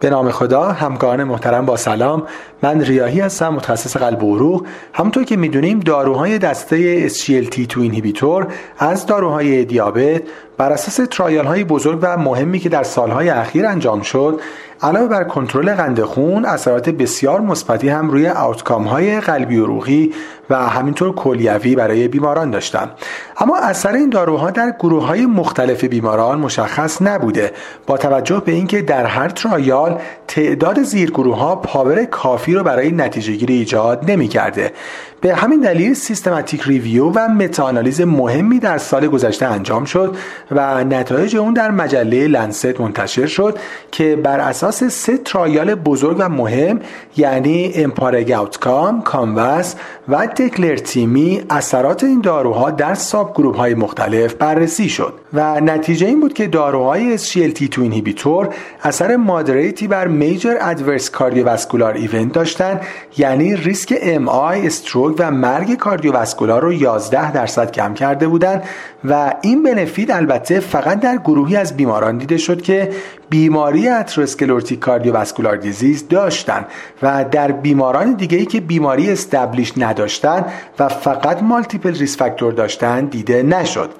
به نام خدا همکاران محترم با سلام. من ریاهی هستم متخصص قلب و عروق همونطور که می‌دونیم داروهای دسته SGLT2 اینهیبیتور از داروهای دیابت بر اساس ترایال های بزرگ و مهمی که در سالهای اخیر انجام شد علاوه بر کنترل قند خون اثرات بسیار مثبتی هم روی آوتکام های قلبی و روحی و همینطور کلیوی برای بیماران داشتن. اما اثر این داروها در گروه های مختلف بیماران مشخص نبوده با توجه به اینکه در هر trial خود تعداد زیرگروه ها power کافی رو برای نتیجه گیری ایجاد نمی کرده. به همین دلیل systematic review و meta-analysis مهمی در سال گذشته انجام شد و نتایج اون در مجله Lancet منتشر شد که بر اساس سه trial بزرگ و مهم یعنی EMPA-REG OUTCOME، CANVAS و DECLARE-TIMI اثرات این داروها در subgroup های مختلف بررسی شد و نتیجه این بود که داروهای SGLT2 inhibitor اثر moderate ی بر major adverse cardiovascular event داشتن یعنی ریسک MI stroke و مرگ cardiovascular رو 11 درصد کم کرده بودند و این benefit البته فقط در گروهی از بیماران دیده شد که بیماری atherosclerotic cardiovascular disease داشتن و در بیماران دیگه ای که بیماری established نداشتن و فقط multiple risk factor داشتن دیده نشد.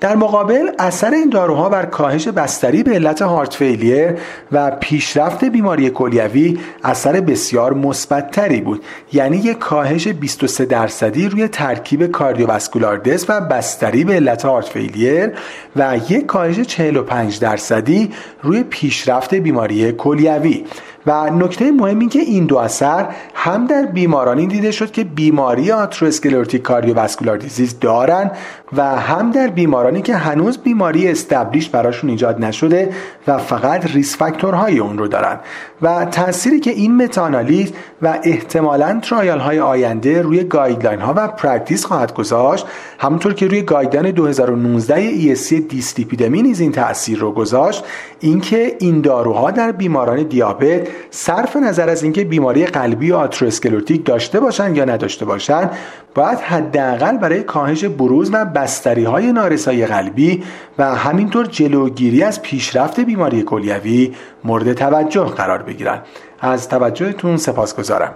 در مقابل اثر این داروها بر کاهش بستری به علت heart failure و پیشرفت بیماری کلیوی اثر بسیار مثبتتری بود. یعنی یک کاهش 23 درصدی روی ترکیب cardiovascular death و بستری به علت heart failure و یک کاهش 45 درصدی روی پیشرفت بیماری کلیوی. و نکته مهم این که این دو اثر هم در بیمارانی دیده شد که بیماری atherosclerotic cardiovascular disease دارن و هم در بیمارانی که هنوز بیماری established براشون ایجاد نشده و فقط risk factor های اون رو دارن. و تأثیری که این meta-analysis و احتمالا trial های آینده روی guideline ها و practice خواهد گذاشت همونطور که روی guideline 2019 ESC dyslipidemia نیز این تاثیر رو گذاشت اینکه این داروها در بیماران دیابت صرف نظر از اینکه بیماری قلبی و atherosclerotic داشته باشند یا نداشته باشند باید حداقل برای کاهش بروز و بستری های نارسایی قلبی و همینطور جلوگیری از پیشرفت بیماری کلیوی مورد توجه قرار بگیرند. از توجهتون سپاسگزارم.